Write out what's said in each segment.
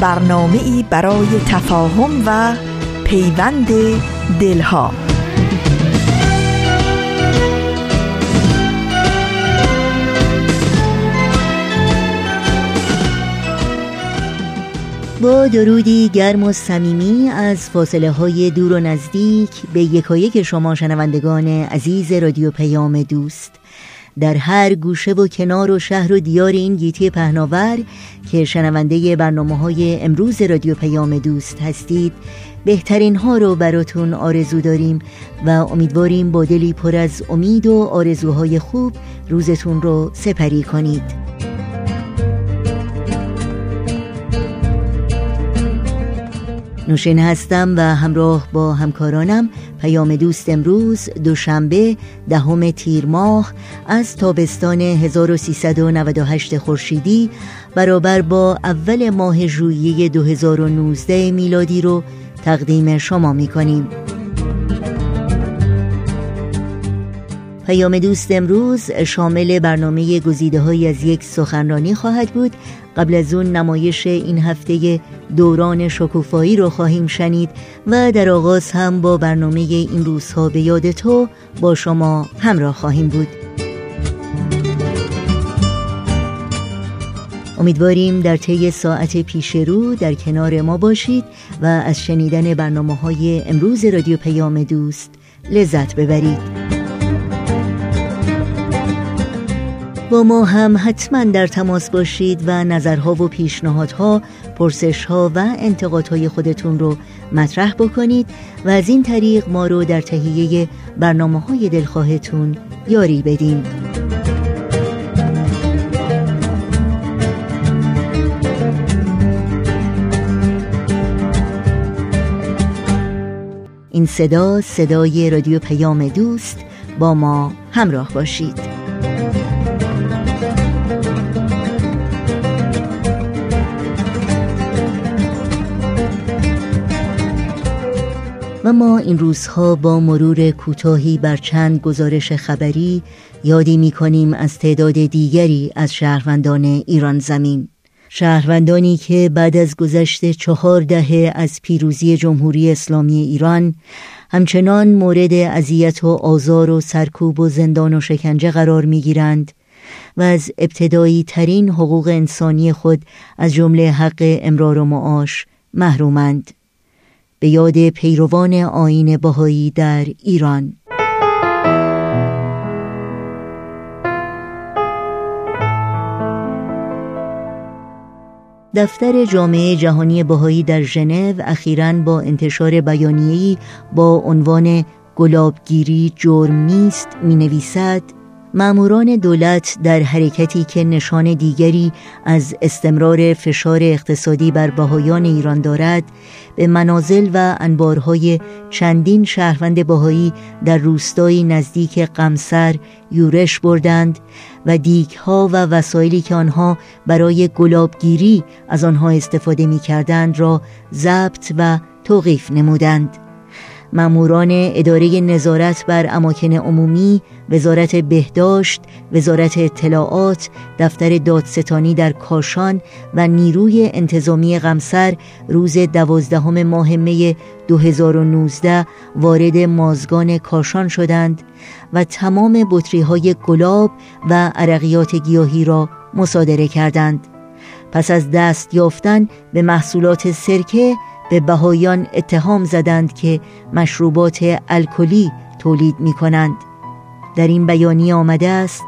برنامه ای برای تفاهم و پیوند دلها. با درودی گرم و صمیمی از فاصله های دور و نزدیک به یکایک شما شنوندگان عزیز رادیو پیام دوست. در هر گوشه و کنار و شهر و دیار این گیتی پهناور که شنونده برنامه های امروز رادیو پیام دوست هستید بهترین ها رو براتون آرزو داریم و امیدواریم با دلی پر از امید و آرزوهای خوب روزتون رو سپری کنید. نوشین هستم و همراه با همکارانم پیام دوست امروز دوشنبه دهم تیر ماه از تابستان 1398 خورشیدی برابر با اول ماه ژوئیه 2019 میلادی رو تقدیم شما می کنیم. پیام دوست امروز شامل برنامه گزیده های از یک سخنرانی خواهد بود. قبل از اون نمایش این هفته دوران شکوفایی رو خواهیم شنید و در آغاز هم با برنامه این روزها به یاد تو با شما همراه خواهیم بود. امیدواریم در طی ساعت پیش رو در کنار ما باشید و از شنیدن برنامه های امروز رادیو پیام دوست لذت ببرید. با ما هم حتما در تماس باشید و نظرها و پیشنهادها پرسشها و انتقادهای خودتون رو مطرح بکنید و از این طریق ما رو در تهیه برنامه های دلخواهتون یاری بدین. این صدا صدای رادیو پیام دوست با ما همراه باشید. و ما این روزها با مرور کوتاهی بر چند گزارش خبری یادی می کنیم از تعداد دیگری از شهروندان ایران زمین. شهروندانی که بعد از گذشت چهار دهه از پیروزی جمهوری اسلامی ایران همچنان مورد اذیت و آزار و سرکوب و زندان و شکنجه قرار می گیرند و از ابتدایی ترین حقوق انسانی خود از جمله حق امرار و معاش محرومند. به یاد پیروان آین بهایی در ایران. دفتر جامعه جهانی بهایی در ژنو اخیرا با انتشار بیانیه‌ای با عنوان گلابگیری جرم نیست می نویسد ماموران دولت در حرکتی که نشان دیگری از استمرار فشار اقتصادی بر بهایان ایران دارد به منازل و انبارهای چندین شهروند بهایی در روستایی نزدیک قمسر یورش بردند و دیگها و وسایلی که آنها برای گلابگیری از آنها استفاده می کردند را ضبط و توقیف نمودند. ماموران اداره نظارت بر اماکن عمومی، وزارت بهداشت، وزارت اطلاعات، دفتر دادستانی در کاشان و نیروی انتظامی غمسر روز دوازدهم ماه می 2019 وارد مازگان کاشان شدند و تمام بطری های گلاب و عرقیات گیاهی را مصادره کردند. پس از دست یافتن به محصولات سرکه به بهایان اتهام زدند که مشروبات الکلی تولید می کنند در این بیانیه آمده است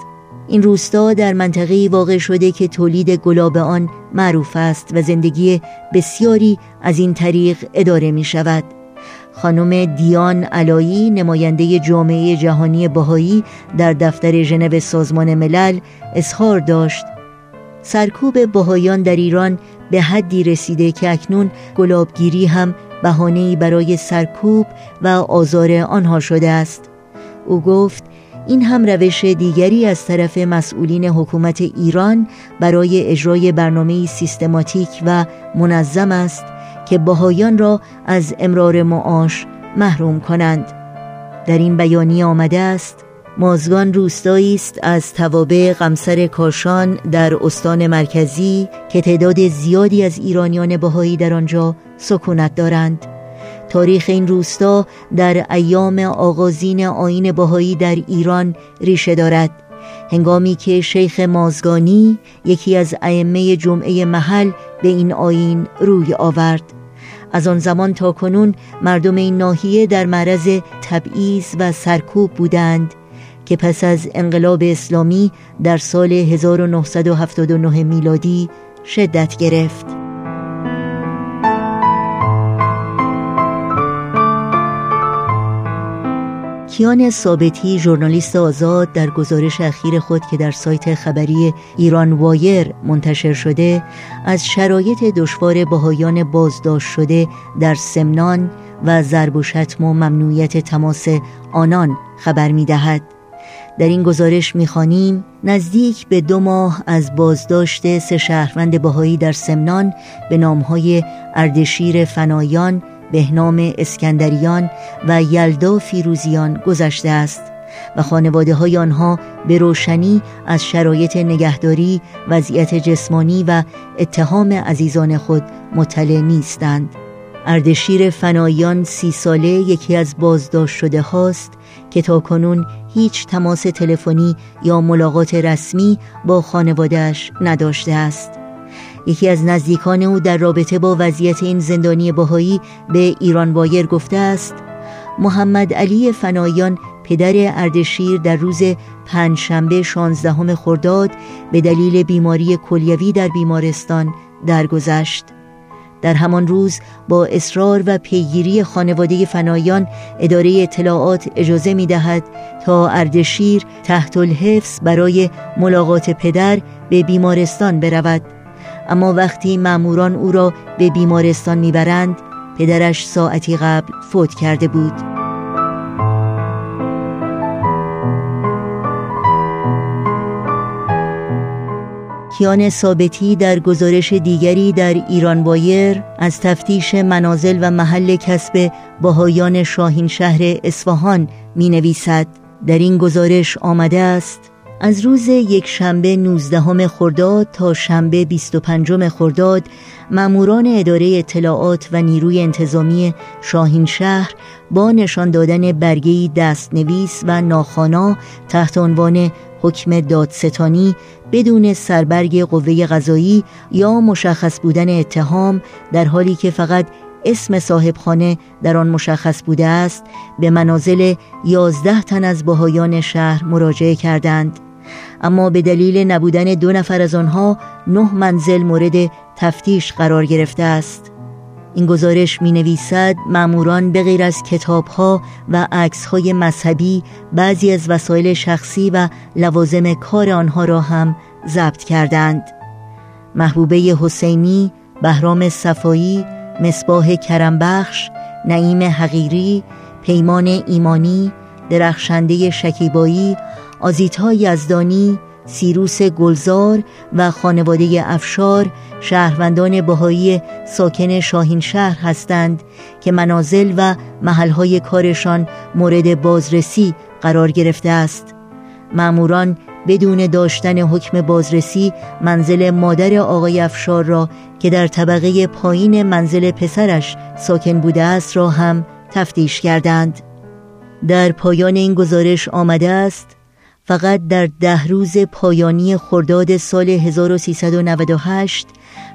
این روستا در منطقه واقع شده که تولید گلاب آن معروف است و زندگی بسیاری از این طریق اداره می شود. خانم دیان علایی نماینده جامعه جهانی بهایی در دفتر ژنو سازمان ملل اظهار داشت. سرکوب بهایان در ایران به حدی رسیده که اکنون گلابگیری هم بهانه‌ای برای سرکوب و آزار آنها شده است. او گفت این هم روش دیگری از طرف مسئولین حکومت ایران برای اجرای برنامه سیستماتیک و منظم است که بهایان را از امرار معاش محروم کنند. در این بیانیه آمده است مازگان روستایی است از توابع قمسر کاشان در استان مرکزی که تعداد زیادی از ایرانیان بهایی در آنجا سکونت دارند. تاریخ این روستا در ایام آغازین آین بهایی در ایران ریشه دارد. هنگامی که شیخ مازگانی یکی از ائمه جمعه محل به این آین روی آورد. از آن زمان تا کنون مردم این ناحیه در معرض تبعیض و سرکوب بودند که پس از انقلاب اسلامی در سال 1979 میلادی شدت گرفت. کیان ثابتی ژورنالیست آزاد در گزارش اخیر خود که در سایت خبری ایران وایر منتشر شده از شرایط دشوار بهایان بازداشت شده در سمنان و ضرب و شتم و ممنوعیت تماس آنان خبر می دهد. در این گزارش می‌خوانیم نزدیک به دو ماه از بازداشت سه شهروند بهایی در سمنان به نامهای اردشیر فنایان بهنام اسکندریان و یلدا فیروزیان گذشته است و خانواده های آنها به روشنی از شرایط نگهداری، وضعیت جسمانی و اتهام عزیزان خود مطلع نیستند. اردشیر فنایان سی ساله یکی از بازداشت شده هاست که تا کنون هیچ تماس تلفنی یا ملاقات رسمی با خانوادهش نداشته است. یکی از نزدیکان او در رابطه با وضعیت این زندانی باهایی به ایران وایر گفته است محمد علی فنایان پدر اردشیر در روز پنجشنبه شانزدهم خرداد به دلیل بیماری کلیوی در بیمارستان درگذشت. در همان روز با اصرار و پیگیری خانواده فنایان اداره اطلاعات اجازه می دهد تا اردشیر تحت الحفظ برای ملاقات پدر به بیمارستان برود. اما وقتی ماموران او را به بیمارستان می‌برند پدرش ساعتی قبل فوت کرده بود. کیان ثابتی در گزارش دیگری در ایران بایر از تفتیش منازل و محل کسب باهایان شاهین شهر اصفهان می نویسد در این گزارش آمده است از روز یک شنبه 19 خرداد تا شنبه 25 خرداد ماموران اداره اطلاعات و نیروی انتظامی شاهین شهر با نشان دادن برگه دستنویس و ناخانا تحت عنوان حکم دادستانی بدون سربرگ قوه قضایی یا مشخص بودن اتهام در حالی که فقط اسم صاحبخانه در آن مشخص بوده است به منازل یازده تن از بهایان شهر مراجعه کردند. اما به دلیل نبودن دو نفر از آنها نه منزل مورد تفتیش قرار گرفته است. این گزارش می نویسد ماموران به غیر از کتاب ها و عکس های مذهبی بعضی از وسایل شخصی و لوازم کار آنها را هم ضبط کردند. محبوبه حسینی، بهرام صفایی، مصباح کرمبخش، نعیم حقیری، پیمان ایمانی، درخشنده شکیبایی آزیتا یزدانی، سیروس گلزار و خانواده افشار شهروندان بهایی ساکن شاهین شهر هستند که منازل و محلهای کارشان مورد بازرسی قرار گرفته است. معموران بدون داشتن حکم بازرسی منزل مادر آقای افشار را که در طبقه پایین منزل پسرش ساکن بوده است را هم تفتیش کردند. در پایان این گزارش آمده است فقط در ده روز پایانی خرداد سال 1398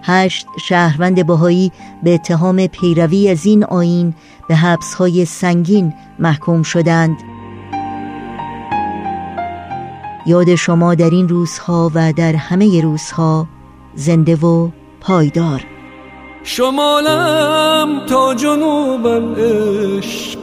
هشت شهروند بهایی به اتهام پیروی از این آین به حبسهای سنگین محکوم شدند. یاد شما در این روزها و در همه روزها زنده و پایدار. شمالم تا جنوبم عشق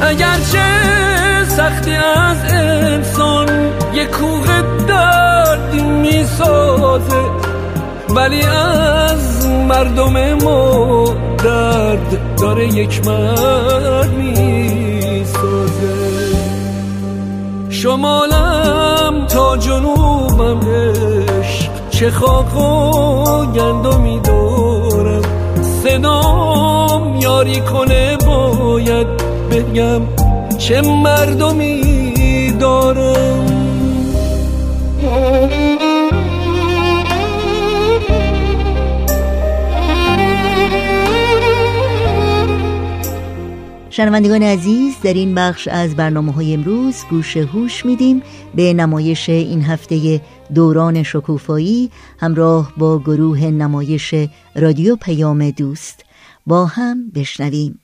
اگرچه سختی از انسان یه کوه درد می‌سازه ولی از مردم ما درد داره یک مرد می‌سازه. شمالم تا جنوبم عشق چه خاک و گندمی دارم صدام یاری کنه باید بگم چه مردمی دارم. شنوندگان عزیز در این بخش از برنامه های امروز گوش هوش میدیم به نمایش این هفته دوران شکوفایی همراه با گروه نمایش رادیو پیام دوست. با هم بشنویم.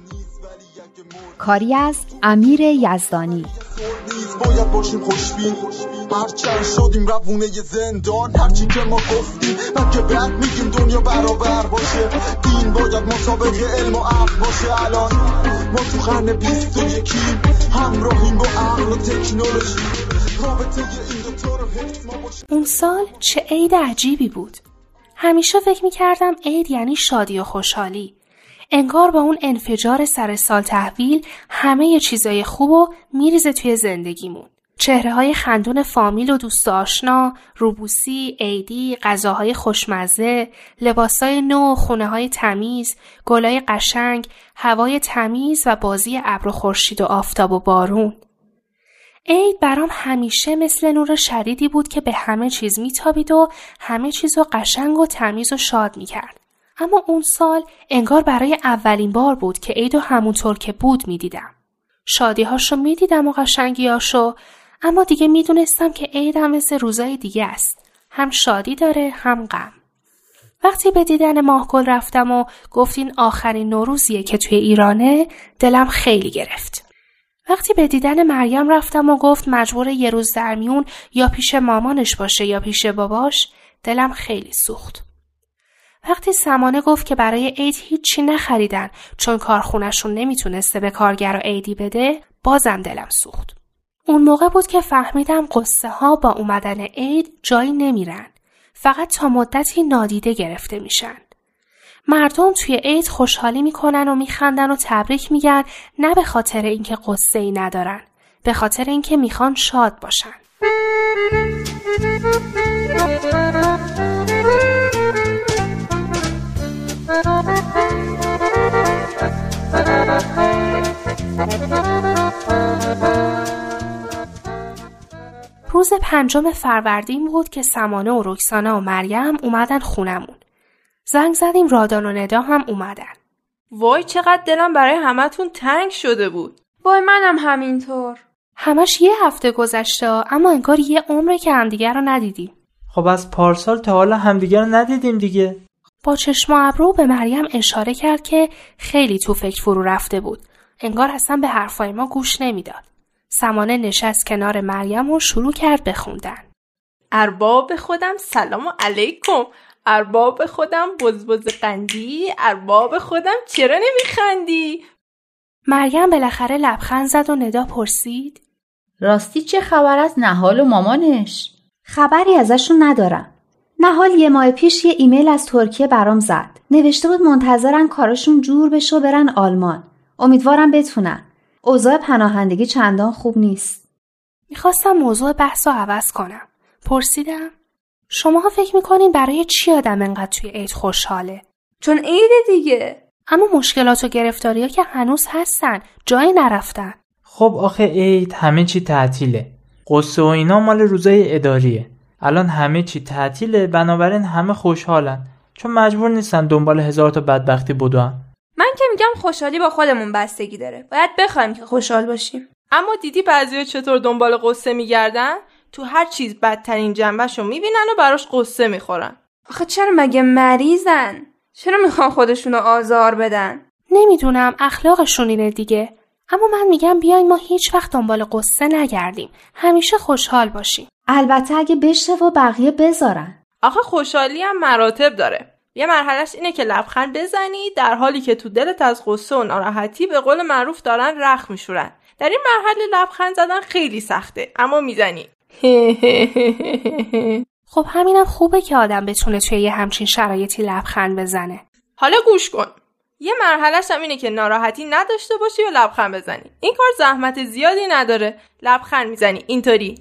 کاری از امیر یزدانی. باید باشیم خوشبین. هرچند شدیم روونه زندان هرچی که ما گفتیم من که بعد میگیم دنیا برابر باشه. دین باید مسابق علم و عقل باشه. الان ما تو قرن بیست و یکیم همراهیم با عقل و تکنولوژی. رابطه این دوتا رو حفظ ما باشه. اون سال چه عید عجیبی بود. همیشه فکر می‌کردم عید یعنی شادی و خوشحالی. انگار با اون انفجار سر سال تحویل همه چیزای خوب و میریزه توی زندگیمون. چهره های خندون فامیل و دوست آشنا، روبوسی، عیدی، غذاهای خوشمزه، لباسای نو، خونه های تمیز، گلای قشنگ، هوای تمیز و بازی ابر و خورشید و آفتاب و بارون. عید برام همیشه مثل نور شدیدی بود که به همه چیز میتابید و همه چیز رو قشنگ و تمیز و شاد می‌کرد. اما اون سال انگار برای اولین بار بود که عید و همونطور که بود می‌دیدم. شادیهاشو می‌دیدم و قشنگیاشو اما دیگه می‌دونستم که عید هم مثل روزای دیگه است. هم شادی داره هم غم. وقتی به دیدن ماهگل رفتم و گفتین آخرین نوروزیه که توی ایرانه دلم خیلی گرفت. وقتی به دیدن مریم رفتم و گفت مجبور یه روز در میون یا پیش مامانش باشه یا پیش باباش دلم خیلی سوخت. وقتی سمانه گفت که برای عید هیچی نخریدن چون کارخونشون نمی‌تونسته به کارگر و عیدی بده بازم دلم سوخت. اون موقع بود که فهمیدم قصه ها با اومدن عید جایی نمیرن. فقط تا مدتی نادیده گرفته میشن. مردم توی عید خوشحالی می‌کنن و میخندن و تبریک میگن نه به خاطر اینکه قصه ای ندارن. به خاطر اینکه می‌خوان شاد باشن. روز پنجم فروردین بود که سمانه و رکسانه و مریم اومدن خونمون. زنگ زدیم رادان و ندا هم اومدن. وای چقدر دلم برای همتون تنگ شده بود. وای منم همینطور. همش یه هفته گذشته اما انگار یه عمره که همدیگه رو ندیدیم. خب از پارسال تا حالا همدیگه رو ندیدیم دیگه. با چشم ابرو به مریم اشاره کرد که خیلی تو فکر فرو رفته بود. انگار اصلا به حرفای ما گوش نمی‌داد. سمانه نشست کنار مریم و شروع کرد بخوندن. ارباب خودم سلام علیکم. ارباب خودم بزبز قندی. ارباب خودم چرا نمیخندی؟ مریم بالاخره لبخند زد و ندا پرسید. راستی چه خبر از نهال و مامانش؟ خبری ازشون ندارم. نهال یه ماه پیش یه ایمیل از ترکیه برام زد. نوشته بود منتظرن کارشون جور بشه و برن آلمان. امیدوارم بتونن. اوضاع پناهندگی چندان خوب نیست. می‌خواستم موضوع بحث رو عوض کنم. پرسیدم شماها فکر می‌کنین برای چی آدم انقدر توی عید خوشحاله چون عید دیگه اما مشکلات و گرفتاری ها که هنوز هستن جایی نرفتن خب آخه عید همه چی تعطیله قصه و اینا مال روزای اداریه الان همه چی تعطیله بنابراین همه خوشحالن. چون مجبور نیستن دنبال هزار تا بدبختی بدون من که میگم خوشحالی با خودمون بستگی داره. باید بخوایم که خوشحال باشیم. اما دیدی بعضیا چطور دنبال قصه میگردن؟ تو هر چیز بدترین جنبش رو می‌بینن و براش قصه می‌خورن. آخه چرا مگه مریضن؟ چرا می‌خوان خودشونو آزار بدن؟ نمی‌دونم اخلاقشون اینه دیگه. اما من میگم بیاین ما هیچ وقت دنبال قصه نگردیم. همیشه خوشحال باشیم البته اگه بشه و بقیه بذارن. آخه خوشحالی هم مراتب داره. یه مرحلهش اینه که لبخند بزنی در حالی که تو دلت از قصه و ناراحتی به قول معروف دارن رخ میشورن. در این مرحله لبخند زدن خیلی سخته اما می‌زنی. خب همینم خوبه که آدم بتونه توی یه همچین شرایطی لبخند بزنه. حالا گوش کن. یه مرحلهش هم اینه که ناراحتی نداشته باشی و لبخند بزنی. این کار زحمت زیادی نداره. لبخند می‌زنی. اینطوری.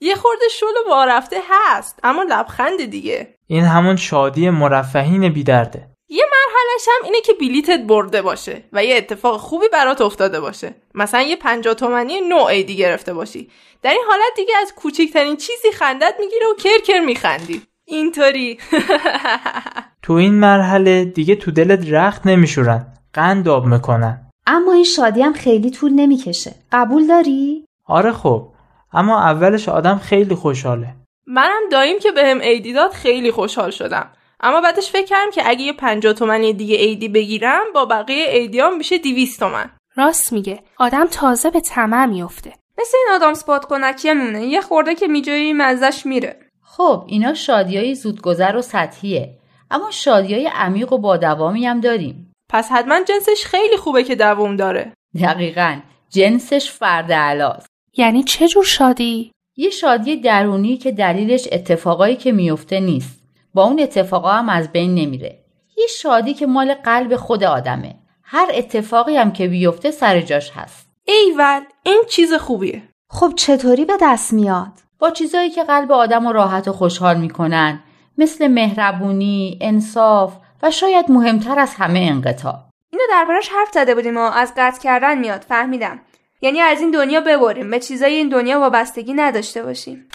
یه خورده شل و وارفته هست اما لبخند دیگه. این همون شادی مرفهین بیدرده. یه مرحلهش هم اینه که بلیتت برده باشه و یه اتفاق خوبی برات افتاده باشه. مثلا یه پنجاه تومنی نوع ایدی گرفته باشی. در این حالت دیگه از کوچکترین چیزی خندت می‌گیره و کرکر میخندی. اینطوری. تو این مرحله دیگه تو دلت رخت نمیشورن قند آب می‌کنن. اما این شادی هم خیلی طول نمی‌کشه. قبول داری؟ آره خب اما اولش آدم خیلی خوشحاله. منم داییم که بهم به ایدی داد خیلی خوشحال شدم. اما بعدش فکر کردم که اگه یه پنجاه تومنی دیگه ایدی بگیرم با بقیه ایدیام میشه دیویست تومن. راست میگه. آدم تازه به طمع میفته. مثل این آدم سپات کنکیمونه یه خورده که میجایی مزش میره. خب اینا شادیای زودگذر و سطحیه. اما شادیای عمیق و با دوامی هم داریم. پس حتما جنسش خیلی خوبه که دوام داره. دقیقا جنسش فرد علاست یعنی چه جور شادی؟ یه شادی درونی که دلیلش اتفاقایی که میفته نیست. با اون اتفاقا هم از بین نمیره. یه شادی که مال قلب خود آدمه. هر اتفاقی هم که بیفته سر جاش هست. ایول این چیز خوبیه. خب چطوری به دست میاد؟ با چیزایی که قلب آدم رو راحت و خوشحال می‌کنن. مثل مهربونی انصاف و شاید مهمتر از همه انقطاع. اینو دربارش حرف زده بودیم و از قطع کردن میاد فهمیدم. یعنی از این دنیا ببریم به چیزای این دنیا وابستگی نداشته باشیم.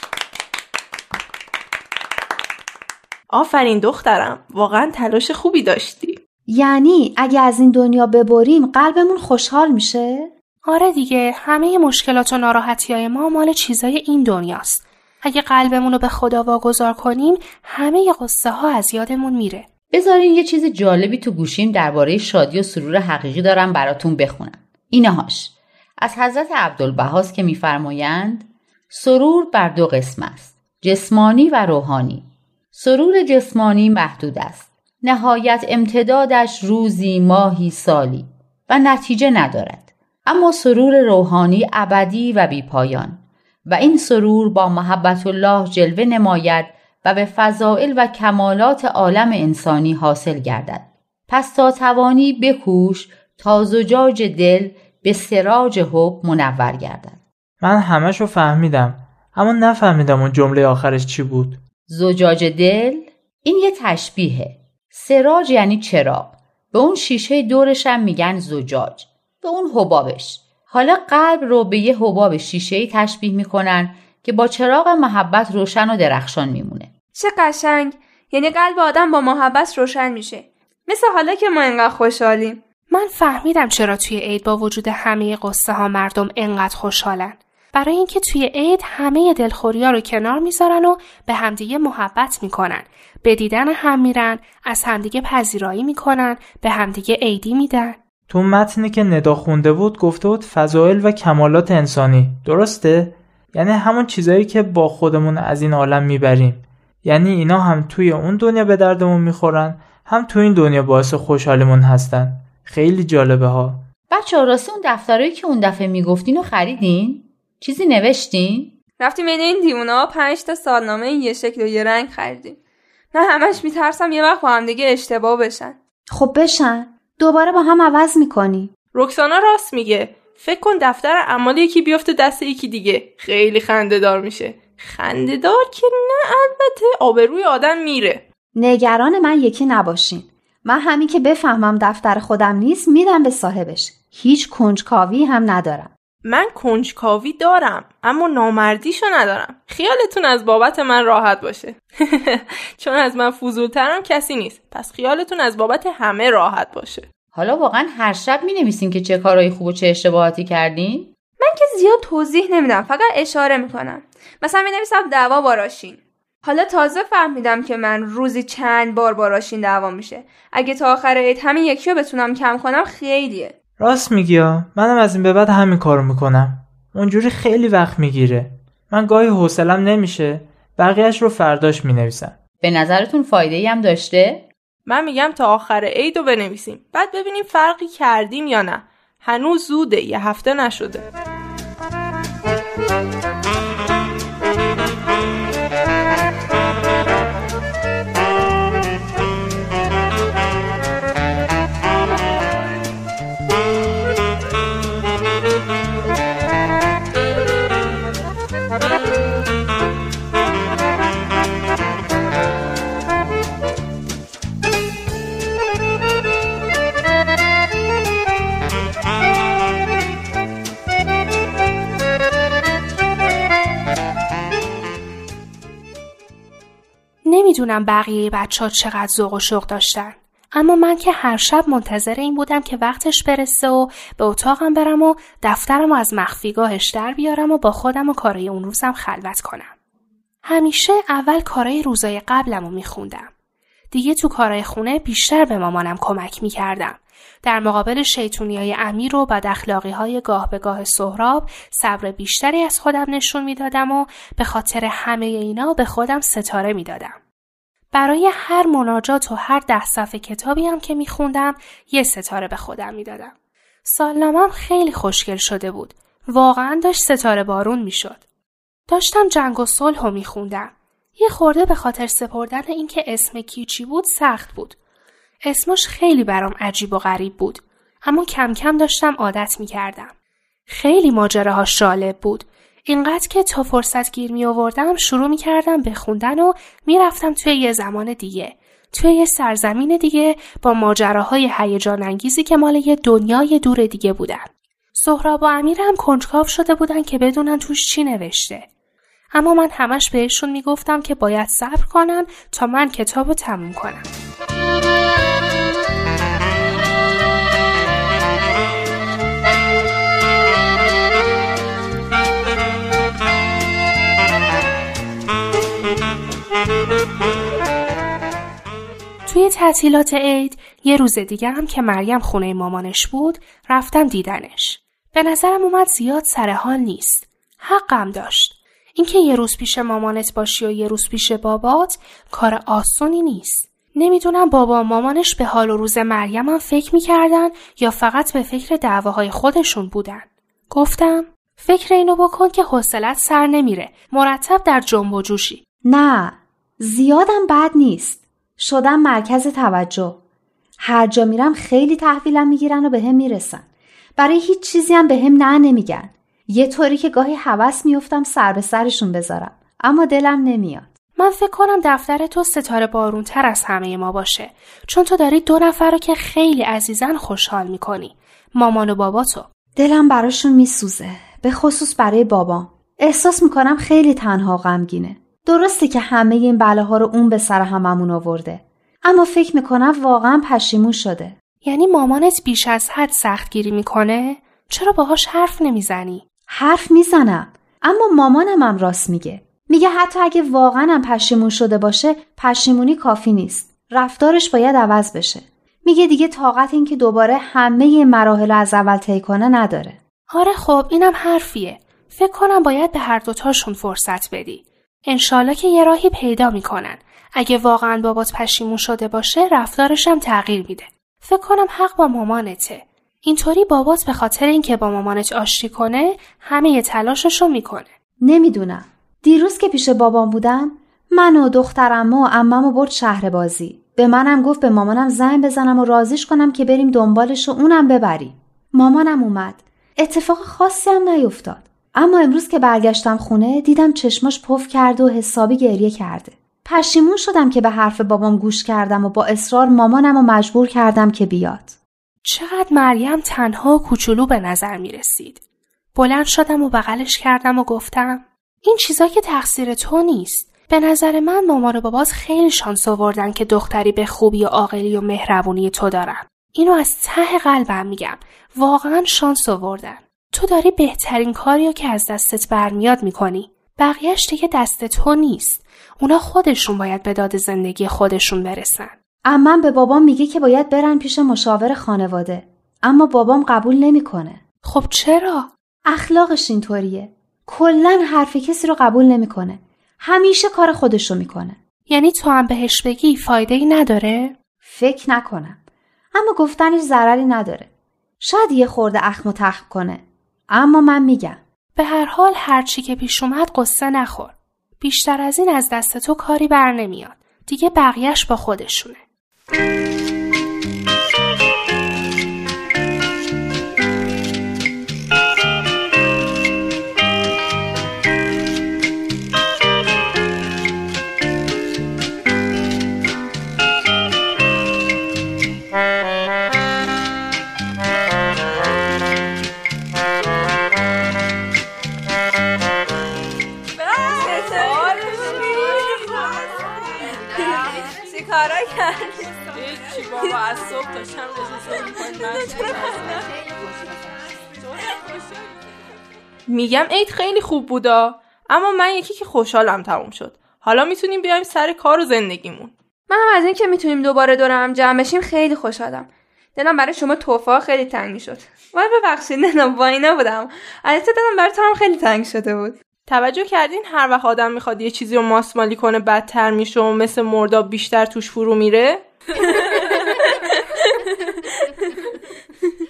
آفرین دخترم واقعا تلاش خوبی داشتی. یعنی اگه از این دنیا ببریم قلبمون خوشحال میشه؟ آره دیگه همه مشکلات و ناراحتی های ما مال چیزای این دنیاست. اگه قلبمون رو به خدا واگذار کنیم همه قصه ها از یادمون میره. بذارین یه چیز جالبی تو گوشیم درباره شادی و سرور حقیقی دارم براتون بخونم. اینهاش از حضرت عبدالبهاست که میفرمایند سرور بر دو قسم است جسمانی و روحانی. سرور جسمانی محدود است. نهایت امتدادش روزی ماهی سالی. و نتیجه ندارد. اما سرور روحانی ابدی و بیپایان. و این سرور با محبت الله جلوه نماید و به فضائل و کمالات عالم انسانی حاصل گردد. پس تا توانی بکوش تا زجاج دل به سراج حب منور گردد. من همشو فهمیدم اما نفهمیدم اون جمله آخرش چی بود. زجاج دل؟ این یه تشبیهه. سراج یعنی چراغ. به اون شیشه دورش هم میگن زجاج. به اون حبابش. حالا قلب رو به یه حباب شیشه تشبیه می‌کنن که با چراغ محبت روشن و درخشان میمونه. چه قشنگ! یعنی قلب آدم با محبت روشن میشه. مثل حالا که ما انقدر خوشحالیم. من فهمیدم چرا توی عید با وجود همه قصه ها مردم انقدر خوشحالن. برای اینکه توی عید همه دلخوریا رو کنار می‌ذارن و به همدیگه محبت می‌کنن. به دیدن هم میرن از همدیگه پذیرایی می‌کنن به همدیگه عیدی میدن. تو متنی که ندا خونده بود گفته بود فضایل و کمالات انسانی. درسته؟ یعنی همون چیزایی که با خودمون از این عالم می‌بریم. یعنی اینا هم توی اون دنیا به دردمون می‌خورن هم توی این دنیا باعث خوشحالیمون هستن. خیلی جالبه ها. بچه راستی اون دفترهایی که اون دفعه می‌گفتین و خریدین؟ چیزی نوشتین؟ رفتیم بین این دیونه ها پنج تا سالنامه یه شکل و یه رنگ خریدیم. نه همش میترسم یه وقت با هم دیگه اشتباه بشن. خب بشن. دوباره با هم عوض می‌کنی. رکسانا راست میگه. فکر کن دفتر اعمال یکی بیفته دست یکی دیگه. خیلی خنده دار میشه. خندهدار که نه البته آبروی آدم میره. نگران من یکی نباشین. من همین که بفهمم دفتر خودم نیست میدم به صاحبش. هیچ کنجکاوی هم ندارم. من کنجکاوی دارم اما نامردیشو ندارم. خیالتون از بابت من راحت باشه. چون از من فضولترم کسی نیست. پس خیالتون از بابت همه راحت باشه. حالا واقعا هر شب می نویسین که چه کارهای خوب و چه اشتباهاتی کردین؟ من که زیاد توضیح نمیدم فقط اشاره می‌کنم. مثلا می نویسم دعوا باراشین حالا تازه فهمیدم که من روزی چند بار باراشین دعوا میشه. اگه تا آخر عید همین یکی رو بتونم کم کنم خیلیه. راست میگی منم از این به بعد همین کارو می‌کنم. اونجوری خیلی وقت می‌گیره. من گاهی حوصلم نمیشه. بقیهش رو فرداش می‌نویسم. به نظرتون فایده ای هم داشته؟ من میگم تا آخر عید رو بنویسیم. بعد ببینیم فرقی کردیم یا نه. هنوز زوده. یه هفته نشده. نمی‌دونم بقیه بچه ها چقدر ذوق و شوق داشتن. اما من که هر شب منتظر این بودم که وقتش برسه و به اتاقم برم و دفترم و از مخفیگاهش در بیارم و با خودم و کارای اون روزم خلوت کنم. همیشه اول کارای روزای قبلم رو میخوندم. دیگه تو کارای خونه بیشتر به مامانم کمک می‌کردم. در مقابل شیطونی های امیر و بد اخلاقی های گاه به گاه سهراب صبر بیشتری از خودم نشون می‌دادم و به خاطر همه اینا به خودم ستاره می‌دادم. برای هر مناجات و هر ده صفحه کتابی هم که میخوندم یه ستاره به خودم می‌دادم. سالنامم خیلی خوشگل شده بود. واقعا داشت ستاره بارون می‌شد. داشتم جنگ و صلح رو میخوندم. یه خورده به خاطر سپردن اینکه اسم کیچی بود سخت بود. اسمش خیلی برام عجیب و غریب بود. اما کم کم داشتم عادت می‌کردم. خیلی ماجراهاش جالب بود. اینقدر که تا فرصت گیر می آوردم شروع می کردم به خوندن و می رفتم توی یه زمان دیگه. توی یه سرزمین دیگه با ماجراهای هیجان انگیزی که مال یه دنیای دور دیگه بودن. سهراب و امیر هم کنجکاو شده بودن که بدونن توش چی نوشته. اما من همش بهشون می‌گفتم که باید صبر کنن تا من کتاب رو تموم کنم. توی تعطیلات عید یه روز دیگه هم که مریم خونه مامانش بود رفتم دیدنش. به نظرم اومد زیاد سر حال نیست. حقم داشت. اینکه یه روز پیش مامانت باشی و یه روز پیش بابات کار آسونی نیست. نمی‌دونم بابا و مامانش به حال و روز مریم هم فکر می‌کردن یا فقط به فکر دعواهای خودشون بودن. گفتم فکر اینو بکن که حوصلت سر نمیره. مرتب در جنب و جوشی. نه زیادم بد نیست. شدم مرکز توجه. هر جا میرم خیلی تحویلم می‌گیرن و به هم می‌رسن. برای هیچ چیزی هم به هم نه نمیگن. یه طوری که گاهی حوس میفتم سر به سرشون بذارم. اما دلم نمیاد. من فکر کنم دفتر تو ستاره بارون تر از همه ما باشه. چون تو داری دو نفر رو که خیلی عزیزن خوشحال می‌کنی. مامان و بابا تو. دلم براشون میسوزه. به خصوص برای بابام. احساس می‌کنم خیلی تنها غمگینه. درسته که همه این بلاها رو اون به سر هممون آورده. اما فکر می‌کنم واقعا پشیمون شده. یعنی مامانت بیش از حد سختگیری می‌کنه؟ چرا باهاش حرف نمی‌زنی؟ حرف می‌زنم. اما مامانم هم راست میگه. میگه حتی اگه واقعا هم پشیمون شده باشه پشیمونی کافی نیست. رفتارش باید عوض بشه. میگه دیگه طاقت این که دوباره همه مراحل از اول طی کنه نداره. آره خب اینم حرفیه. فکر کنم باید به هر دوتاشون فرصت بدی. انشالله که یه راهی پیدا می‌کنن. اگه واقعا بابات پشیمون شده باشه رفتارش هم تغییر میده. فکر کنم حق با مامانته. اینطوری بابات به خاطر اینکه با مامانت آشتی کنه همه تلاششو می‌کنه. نمی‌دونم. دیروز که پیش بابام بودم من و دخترم و عمم برد شهر بازی. به منم گفت به مامانم زنگ بزنم و رازیش کنم که بریم دنبالش و اونم ببریم. مامانم اومد. اتفاق خاصی هم نیفتاد. اما امروز که برگشتم خونه دیدم چشماش پف کرده و حسابی گریه کرده. پشیمون شدم که به حرف بابام گوش کردم و با اصرار مامانم و مجبور کردم که بیاد. چقدر مریم تنها و کوچولو به نظر می رسید. بلند شدم و بغلش کردم و گفتم این چیزا که تقصیر تو نیست. به نظر من مامان و بابات خیلی شانس آوردن که دختری به خوبی و عاقلی و مهربونی تو دارن. اینو از ته قلبم میگم. واقعا شانس آوردن. تو داری بهترین کاریو که از دستت برمیاد می‌کنی. بقیهش دیگه دست تو نیست. اونا خودشون باید به داد زندگی خودشون برسن. امم به بابام میگه که باید برن پیش مشاور خانواده. اما بابام قبول نمی‌کنه. خب چرا؟ اخلاقش اینطوریه. کلا حرف کسی رو قبول نمی‌کنه. همیشه کار خودش رو می‌کنه. یعنی تو هم بهش بگی فایده ای نداره؟ فکر نکنم. اما گفتنش ضرری نداره. شاید یه خورده اخم و تخم کنه. اما من میگم. به هر حال هرچی که پیش اومد قصه نخور. بیشتر از این از دست تو کاری بر نمیاد. دیگه بقیهش با خودشونه. میگم عید خیلی خوب بودا اما من یکی که خوشحالم تموم شد. حالا می‌تونیم بیایم سر کار و زندگیمون. منم از اینکه می‌تونیم دوباره دورم جمع بشیم خیلی خوشحالم. دلم برای شما توفا خیلی تنگ شد. وای ببخشید نه با اینا بودم البته دلم برای تو هم خیلی تنگ شده بود. توجه کردین؟ هر وقت آدم می‌خواد یه چیزی رو ماسمالی کنه بدتر میشه و مثل مرداب بیشتر توش فرو میره؟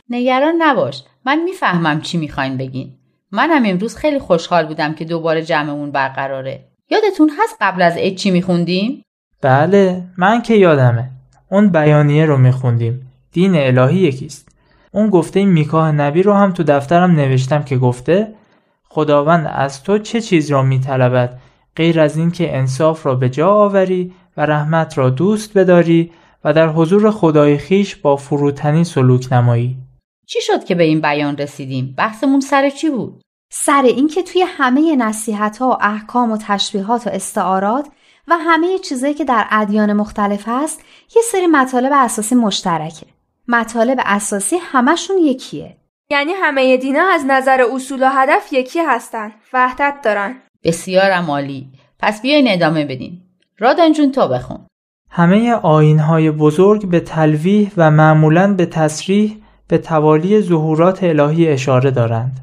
نگران نباش. من می‌فهمم چی می‌خواین بگین. منم امروز خیلی خوشحال بودم که دوباره جمعمون برقراره. یادتون هست قبل از عید چی میخوندیم؟ بله من که یادمه. اون بیانیه رو میخوندیم. دین الهی یکیست. اون گفته میکاه نبی رو هم تو دفترم نوشتم که گفته خداوند از تو چه چیز را میطلبد؟ غیر از اینکه انصاف را به جا آوری و رحمت را دوست بداری و در حضور خدای خیش با فروتنی سلوک نمایی. چی شد که به این بیان رسیدیم؟ بحثمون سر چی بود؟ سر اینکه توی همه نصیحت ها و احکام و تشبیهات و استعارات و همه چیزایی که در ادیان مختلف هست یه سری مطالب اساسی مشترکه. مطالب اساسی همشون یکیه. یعنی همه دینا از نظر اصول و هدف یکی هستن وحدت دارن. بسیار عالی پس بیاین ادامه بدین رادان جون تو بخون. همه آینهای بزرگ به تلویح و معمولا به تصریح به توالی ظهورات الهی اشاره دارند.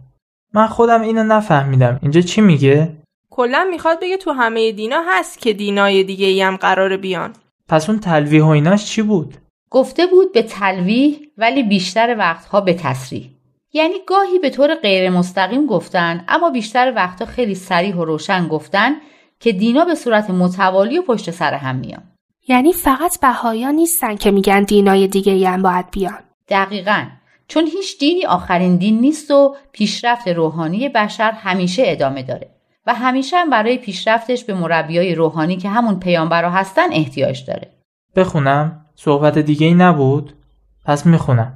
من خودم اینو نفهمیدم. اینجا چی میگه؟ کلا می‌خواد بگه تو همه دینا هست که دینای دیگه ای هم قرار بیان. پس اون تلویح و ایناش چی بود؟ گفته بود به تلویح ولی بیشتر وقتها به تصریح. یعنی گاهی به طور غیر مستقیم گفتن اما بیشتر وقتها خیلی سریح و روشن گفتن که دینا به صورت متوالی و پشت سر هم میان. یعنی فقط بهایان نیستن که میگن دینای دیگه هم باید بیان. دقیقا. چون هیچ دینی آخرین دین نیست و پیشرفت روحانی بشر همیشه ادامه داره. و همیشه هم برای پیشرفتش به مربیای روحانی که همون پیامبرا هستن احتیاج داره. بخونم؟ صحبت دیگه ای نبود؟ پس می‌خونم.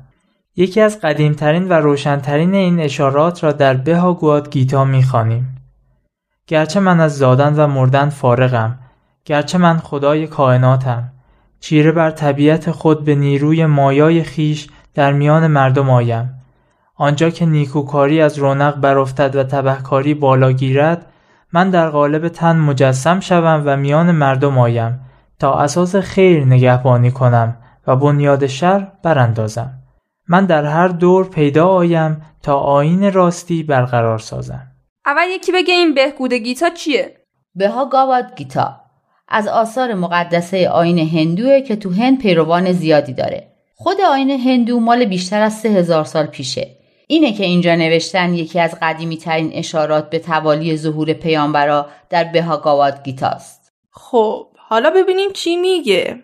یکی از قدیمترین و روشنترین این اشارات را در بها گواد گیتا می‌خوانیم. گرچه من از زادن و مردن فارغم گرچه من خدای کائناتم چیره بر طبیعت خود به نیروی مایای خیش در میان مردم آیم. آنجا که نیکوکاری از رونق برافتد و تبهکاری بالا گیرد من در قالب تن مجسم شوم و میان مردم آیم. تا اساس خیر نگهبانی کنم و بنیاد شر براندازم. من در هر دور پیدا آیم تا آین راستی برقرار سازم. اول یکی بگه این بهگود گیتا چیه؟ بها گاواد گیتا. از آثار مقدسه آین هندوه که تو هند پیروان زیادی داره. خود آین هندو مال بیشتر از سه هزار سال پیشه. اینه که اینجا نوشتن یکی از قدیمی ترین اشارات به توالی ظهور پیامبرا در بهاگاواد گیتاست. خب حالا ببینیم چی میگه.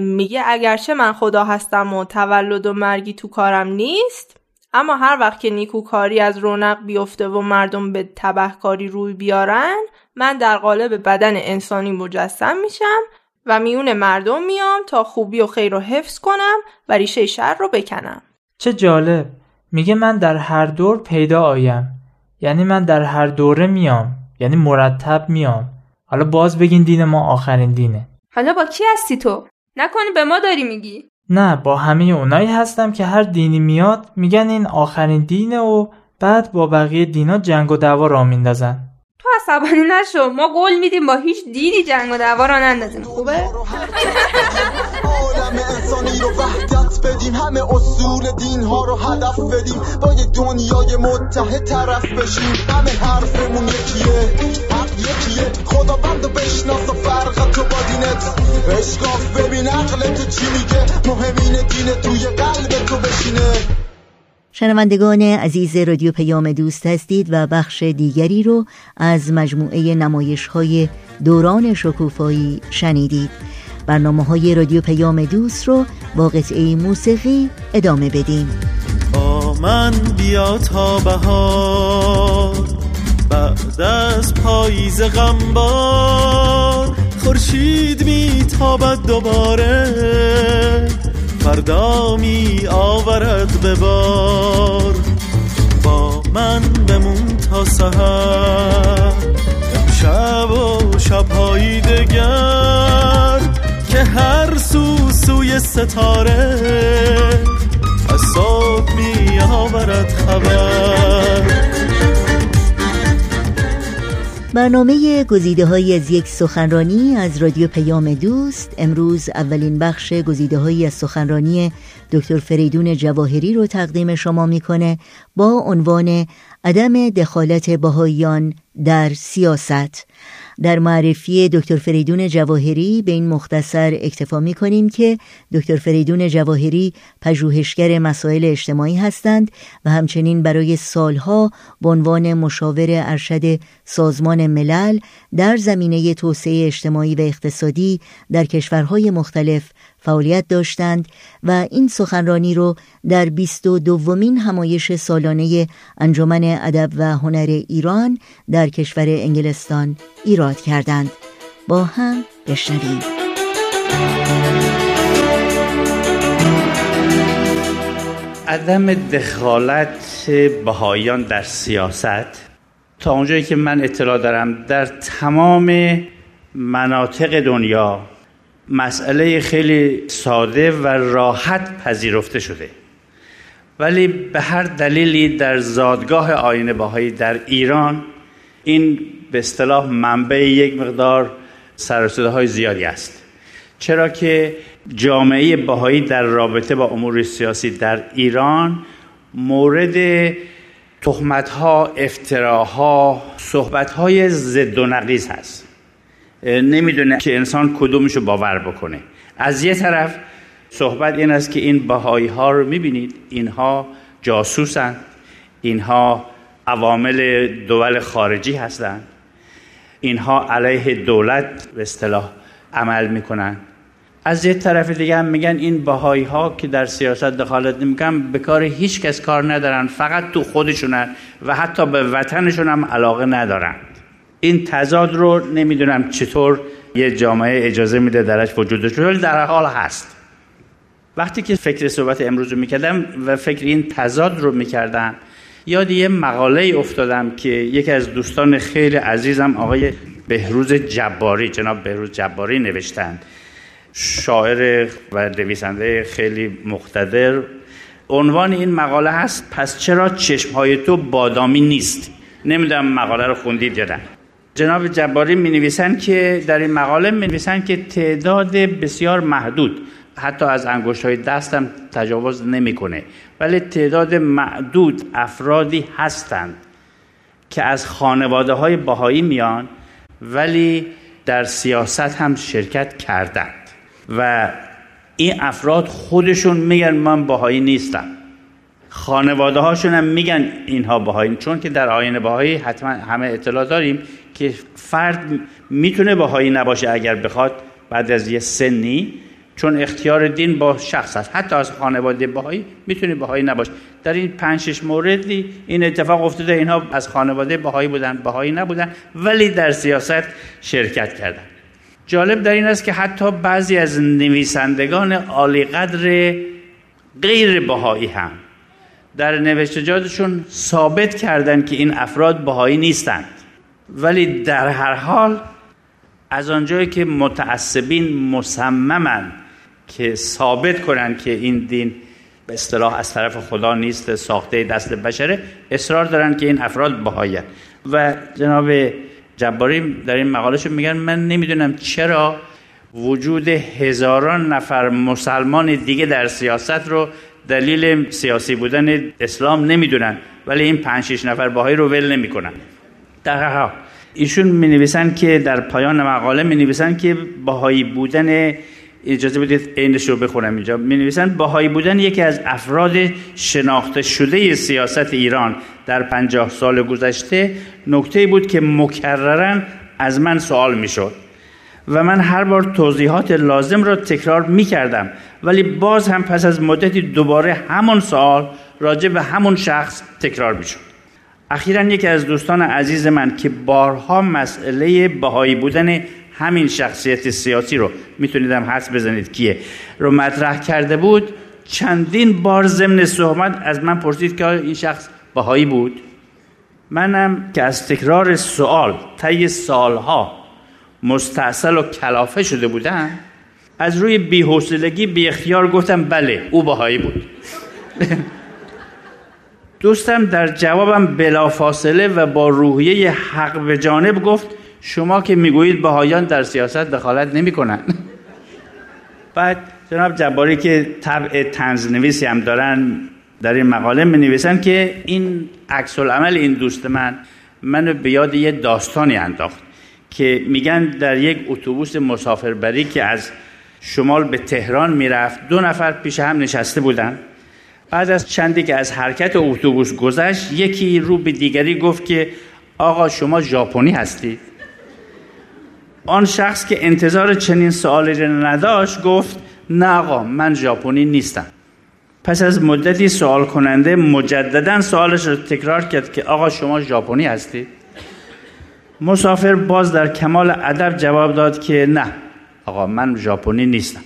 میگه اگرچه من خدا هستم و تولد و مرگی تو کارم نیست اما هر وقت که نیکوکاری از رونق بیفته و مردم به تبهکاری روی بیارن من در قالب بدن انسانی مجسم میشم و میون مردم میام تا خوبی و خیر رو حفظ کنم و ریشه شر رو بکنم. چه جالب. میگه من در هر دور پیدا آیم. یعنی من در هر دوره میام. یعنی مرتب میام. حالا باز بگین دین ما آخرین دینه. حالا با کی هستی تو؟ نکنی به ما داری میگی. نه با همه اونایی هستم که هر دینی میاد میگن این آخرین دینه و بعد با بقیه دینا جنگ و دعوا را میندازن. تو عصبانی نشو. ما قول میدیم با هیچ دیدی جنگ و دعوا را نندازیم. خوبه؟ عالم انسانی رو وحدت بدیم. همه اصول دین ها رو هدف بدیم. با یه دنیای متحد طرف بشیم. همه حرفمون یکیه. حق یکیه. خدا بند بشناس و فرق تو با دینت. اشکاف ببین عقل تو چی میگه. مهمین دین توی قلب تو بشینه. شنوندگان عزیز رادیو پیام دوست هستید و بخش دیگری رو از مجموعه نمایش های دوران شکوفایی شنیدید. برنامه های رادیو پیام دوست رو با قطعه موسیقی ادامه بدیم. با من بیا تا بهار بعد از پاییز غمبار خورشید میتابد دوباره. فردا می آورد به بار. با من بمون تا سهر امشب و شبهایی دگر که هر سو سوی ستاره از صبح می آورد خبر. برنامه گزیده های از یک سخنرانی از رادیو پیام دوست. امروز اولین بخش گزیده های از سخنرانی دکتر فریدون جواهری رو تقدیم شما می‌کنه با عنوان عدم دخالت بهاییان در سیاست. در معرفی دکتر فریدون جواهری به این مختصر اکتفا می کنیم که دکتر فریدون جواهری پژوهشگر مسائل اجتماعی هستند و همچنین برای سالها به عنوان مشاور ارشد سازمان ملل در زمینه توسعه اجتماعی و اقتصادی در کشورهای مختلف فعالیت داشتند و این سخنرانی رو در بیست و دومین همایش سالانه انجمن ادب و هنر ایران در کشور انگلستان ایراد کردند. با هم بشنویم. عدم دخالت بهایان در سیاست. تا اونجایی که من اطلاع دارم در تمام مناطق دنیا مسئله خیلی ساده و راحت پذیرفته شده. ولی به هر دلیلی در زادگاه آین باهایی در ایران این به اصطلاح منبع یک مقدار سرسده های زیادی است. چرا که جامعه باهایی در رابطه با امور سیاسی در ایران مورد تهمت ها افتراها صحبت های ضد و نقیز هست. نمی‌دونه که انسان کدومشو باور بکنه. از یه طرف صحبت این است که این بهایی ها رو می‌بینید. اینها جاسوسن. اینها عوامل دول خارجی هستند اینها علیه دولت به اصطلاح عمل می‌کنن. از یه طرف دیگه هم میگن این بهایی ها که در سیاست دخالت نمی‌کنن به کار هیچ کس کار ندارن. فقط تو خودشونن و حتی به وطنشون هم علاقه ندارن. این تضاد رو نمی‌دونم چطور یه جامعه اجازه میده درش وجود ولی در حال هست. وقتی که فکر صحبت امروز رو می‌کردم و فکر این تضاد رو می‌کردم یاد یه مقاله افتادم که یکی از دوستان خیلی عزیزم آقای بهروز جباری جناب بهروز جباری نوشتند. شاعر و نویسنده خیلی مقتدر. عنوان این مقاله هست پس چرا چشمهای تو بادامی نیست؟ نمی‌دونم مقاله رو خوندید یا نه. جناب جباری می نویسن که در این مقاله می نویسن که تعداد بسیار محدود. حتی از انگشت های دستم تجاوز نمی‌کنه. ولی تعداد معدود افرادی هستند که از خانواده های باهایی میان ولی در سیاست هم شرکت کردند. و این افراد خودشون میگن من باهایی نیستم. خانواده هاشون هم میگن اینها باهایی چون که در آین باهایی حتما همه اطلاع داریم که فرد می‌تونه باهایی نباشه اگر بخواد بعد از یه سنی چون اختیار دین با شخص است. حتی از خانواده بهایی می‌تونه بهایی نباشه. در این پنج شش موردی این اتفاق افتاده اینها از خانواده بهایی بودن بهایی نبودن ولی در سیاست شرکت کردن. جالب در این است که حتی بعضی از نویسندگان عالی قدر غیر بهایی هم در نوشتجاتشون ثابت کردند که این افراد بهایی نیستند ولی در هر حال از آنجایی که متعصبین مصممن که ثابت کنند که این دین به اصطلاح از طرف خدا نیست ساخته دست بشره اصرار دارن که این افراد بهاییت و جناب جباری در این مقالش میگن من نمی‌دونم چرا وجود هزاران نفر مسلمان دیگه در سیاست رو دلیل سیاسی بودن اسلام نمی‌دونن ولی این پنج شش نفر باهایی رو ول نمی‌کنن. حال ایشون می نویسن که در پایان مقاله می نویسن که باهایی بودن اجازه بدید اینش رو بخونم اینجا. می نویسن باهایی بودن یکی از افراد شناخته شده سیاست ایران در پنجاه سال گذشته. نکته بود که مکررن از من سوال می شد و من هر بار توضیحات لازم را تکرار می کردم ولی باز هم پس از مدتی دوباره همون سوال راجع به همون شخص تکرار می شد اخیرا یکی از دوستان عزیز من که بارها مسئله بهایی بودن همین شخصیت سیاسی رو می‌تونید هم حس بزنید کیه رو مطرح کرده بود. چندین بار ضمن صحبت از من پرسید که این شخص بهایی بود؟ منم که از تکرار سوال طی سالها مستاصل و کلافه شده بودم از روی بی‌حوصلگی بی اختیار گفتم بله او بهایی بود. دوستم در جوابم بلافاصله و با روحیه حق به جانب گفت شما که می‌گویید بهایان در سیاست دخالت نمی کنن. بعد جناب جباری که طبع تنز نویسی هم دارن در این مقاله می نویسن که این عکس عمل این دوست من منو به یاد یه داستانی انداخت که میگن در یک اتوبوس مسافربری که از شمال به تهران می‌رفت دو نفر پیش هم نشسته بودن بعد از چندی که از حرکت اتوبوس گذشت یکی رو به دیگری گفت که آقا شما ژاپنی هستید آن شخص که انتظار چنین سوالی را نداشت گفت نه آقا من ژاپنی نیستم. پس از مدتی سوال کننده مجددا سوالش را تکرار کرد که آقا شما ژاپنی هستید مسافر باز در کمال ادب جواب داد که نه آقا من ژاپنی نیستم.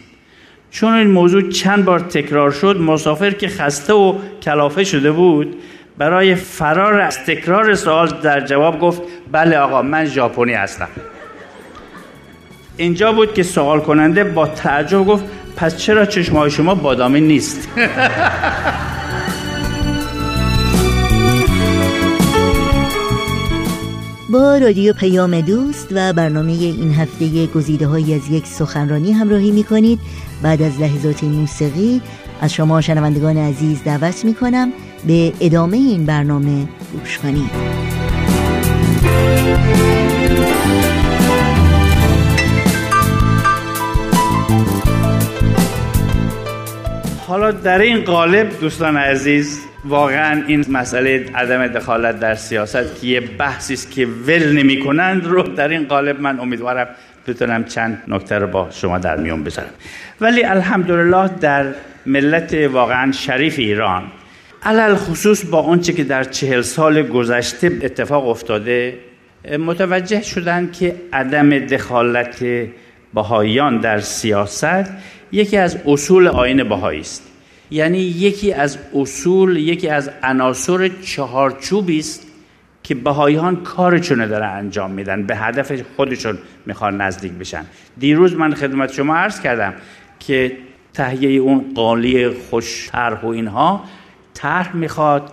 چون این موضوع چند بار تکرار شد مسافر که خسته و کلافه شده بود برای فرار از تکرار سوال در جواب گفت بله آقا من ژاپنی هستم. اینجا بود که سوال کننده با تعجب گفت پس چرا چشمای شما بادامی نیست؟ با رادیو پیام دوست و برنامه این هفته گزیده های از یک سخنرانی همراهی می کنید بعد از لحظات موسیقی از شما شنوندگان عزیز دعوت می کنم به ادامه این برنامه گوش کنید. حالا در این قالب دوستان عزیز واقعا این مسئله عدم دخالت در سیاست که یه بحثی است که ول نمی کنند رو در این قالب من امیدوارم بتونم چند نکته رو با شما در میون بذارم. ولی الحمدلله در ملت واقعا شریف ایران علل خصوص با آنچه که در چهل سال گذشته اتفاق افتاده متوجه شدن که عدم دخالت بهاییان در سیاست یکی از اصول آین بهایی است. یعنی یکی از اصول یکی از عناصر چهارچوبی است که بهاییان کارشون داره انجام میدن به هدف خودشون می‌خوان نزدیک بشن. دیروز من خدمت شما عرض کردم که تهیه اون قالی خوش طرح و اینها طرح می‌خواد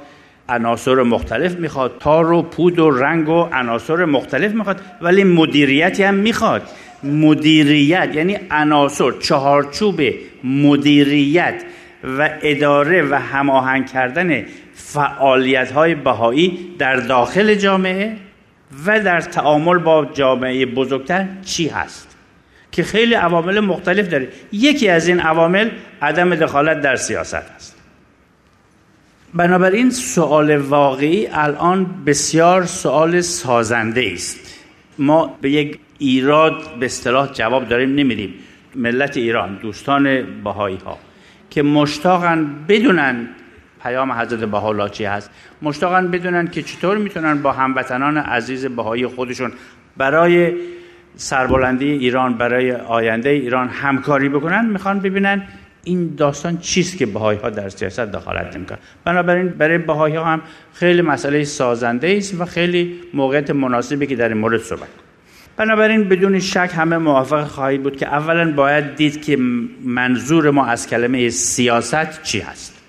عناصر مختلف می‌خواد تار و پود و رنگ و عناصر مختلف می‌خواد ولی مدیریتی هم می‌خواد. مدیریت یعنی عناصر چهارچوب مدیریت. و اداره و هماهنگ کردن فعالیت های بهایی در داخل جامعه و در تعامل با جامعه بزرگتر چی هست؟ که خیلی عوامل مختلف داره. یکی از این عوامل عدم دخالت در سیاست است. بنابراین سوال واقعی الان بسیار سوال سازنده است. ما به یک ایراد به اصطلاح جواب داریم نمیدیم. ملت ایران دوستان بهایی ها که مشتاقن بدونن پیام حضرت بهاءالله چی هست. مشتاقن بدونن که چطور می‌تونن با هموطنان عزیز بهایی خودشون برای سربلندی ایران برای آینده ایران همکاری بکنن می‌خوان ببینن این داستان چیست که بهایی ها در سیاست دخالت نمی‌کنن. بنابراین برای بهایی ها هم خیلی مسئله سازنده است و خیلی موقعیت مناسبی که در این مورد صحبت بنابراین بدون شک همه موافق خواهید بود که اولا باید دید که منظور ما از کلمه سیاست چی هست.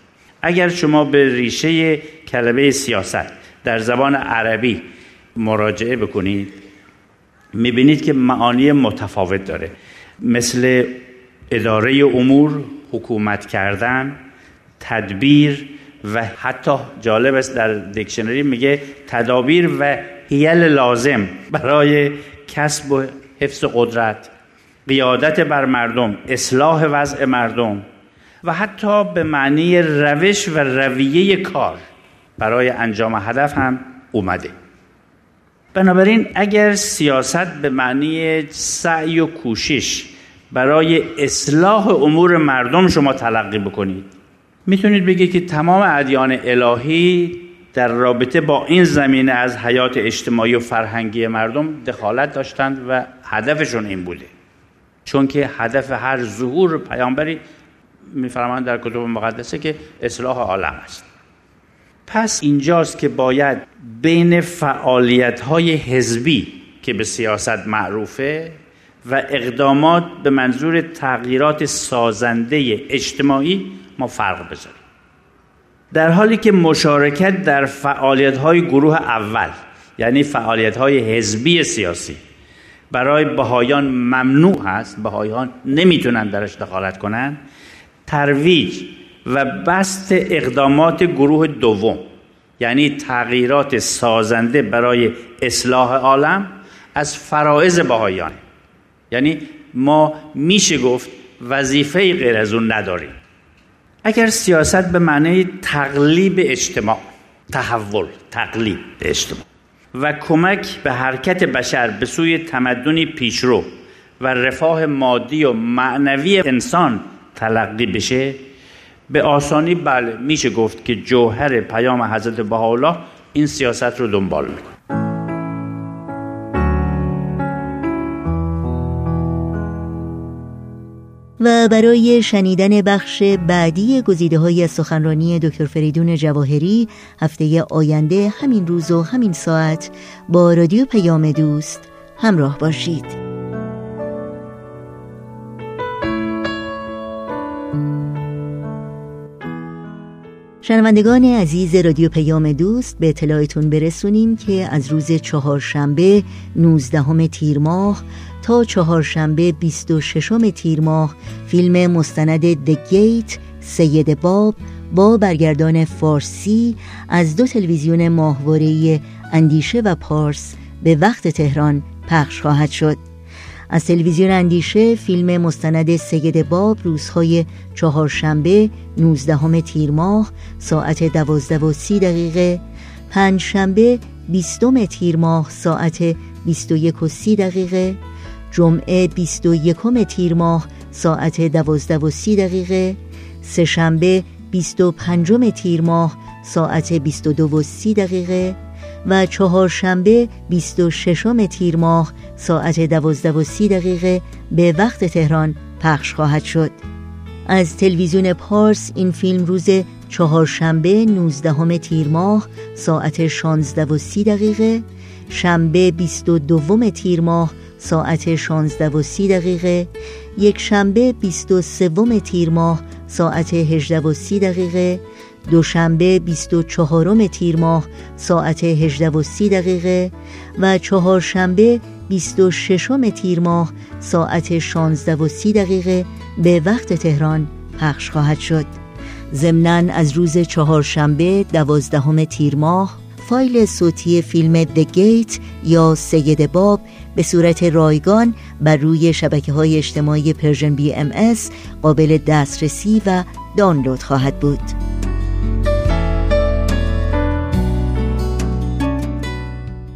اگر شما به ریشه کلمه سیاست در زبان عربی مراجعه بکنید می‌بینید که معانی متفاوت داره. مثل اداره امور حکومت کردن تدبیر و حتی جالب است در دیکشنری میگه تدابیر و هیل لازم برای کسب و حفظ قدرت قیادت بر مردم اصلاح وضع مردم و حتی به معنی روش و رویه کار برای انجام هدف هم اومده. بنابراین اگر سیاست به معنی سعی و کوشش برای اصلاح امور مردم شما تلقی بکنید می‌تونید بگید که تمام ادیان الهی در رابطه با این زمینه از حیات اجتماعی و فرهنگی مردم دخالت داشتند و هدفشون این بوده. چون که هدف هر ظهور پیامبری میفرمایند در کتب مقدسه که اصلاح عالم است. پس اینجاست که باید بین فعالیت های حزبی که به سیاست معروفه و اقدامات به منظور تغییرات سازنده اجتماعی ما فرق بذاریم در حالی که مشارکت در فعالیت های گروه اول یعنی فعالیت های حزبی سیاسی برای بهایان ممنوع هست بهایان نمی‌تونن درش دخالت کنن ترویج و بست اقدامات گروه دوم یعنی تغییرات سازنده برای اصلاح عالم از فرائض بهایان یعنی ما میشه گفت وظیفه غیر از اون نداریم. اگر سیاست به معنی تقلیب اجتماع تحول تقلیب اجتماع و کمک به حرکت بشر به سوی تمدنی پیشرو و رفاه مادی و معنوی انسان تلقی بشه به آسانی بله میشه گفت که جوهر پیام حضرت بهاءالله این سیاست رو دنبال می‌کنه. و برای شنیدن بخش بعدی گزیده های سخنرانی دکتر فریدون جواهری هفته آینده همین روز و همین ساعت با رادیو پیام دوست همراه باشید. شنوندگان عزیز رادیو پیام دوست به اطلاعتون برسونیم که از روز چهارشنبه 19 تیر ماه تا چهارشنبه 26 تیر ماه فیلم مستند The Gate سید باب با برگردان فارسی از دو تلویزیون ماهواره اندیشه و پارس به وقت تهران پخش خواهد شد. از تلویزیون اندیشه فیلم مستند سید باب روزهای چهارشنبه 19 تیر ماه ساعت دوازده و سی دقیقه پنجشنبه بیستم تیر ماه ساعت 21 و سی دقیقه جمعه 21 تیر ماه ساعت دوازده و سی دقیقه. سهشنبه 25 تیر ماه ساعت 22 و دقیقه. و چهارشنبه 26 تیر ماه ساعت دوازده و سی دقیقه. به وقت تهران پخش خواهد شد. از تلویزیون پارس این فیلم روز چهارشنبه 19 تیر ماه ساعت 16 و دقیقه. شنبه 22 تیر ماه ساعت 16 و سی دقیقه یک شنبه 23 تیر ماه ساعت 18 و سی دقیقه دوشنبه 24 تیر ماه ساعت 18 و 30 دقیقه و چهارشنبه 26 تیر ماه ساعت 16 و 30 دقیقه به وقت تهران پخش خواهد شد. ضمناً از روز چهارشنبه دوازدهم تیر ماه فایل صوتی فیلم The Gate یا سید باب به صورت رایگان بر روی شبکه های اجتماعی Persian BMS قابل دسترسی و دانلود خواهد بود.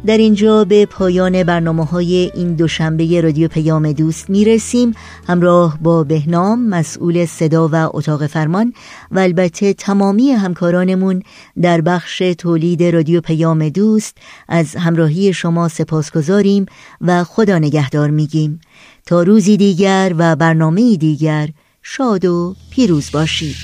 در اینجا به پایان برنامه های این دوشنبه رادیو پیام دوست می‌رسیم. همراه با بهنام مسئول صدا و اتاق فرمان و البته تمامی همکارانمون در بخش تولید رادیو پیام دوست از همراهی شما سپاسگزاریم و خدا نگهدار میگیم. تا روزی دیگر و برنامه دیگر شاد و پیروز باشید.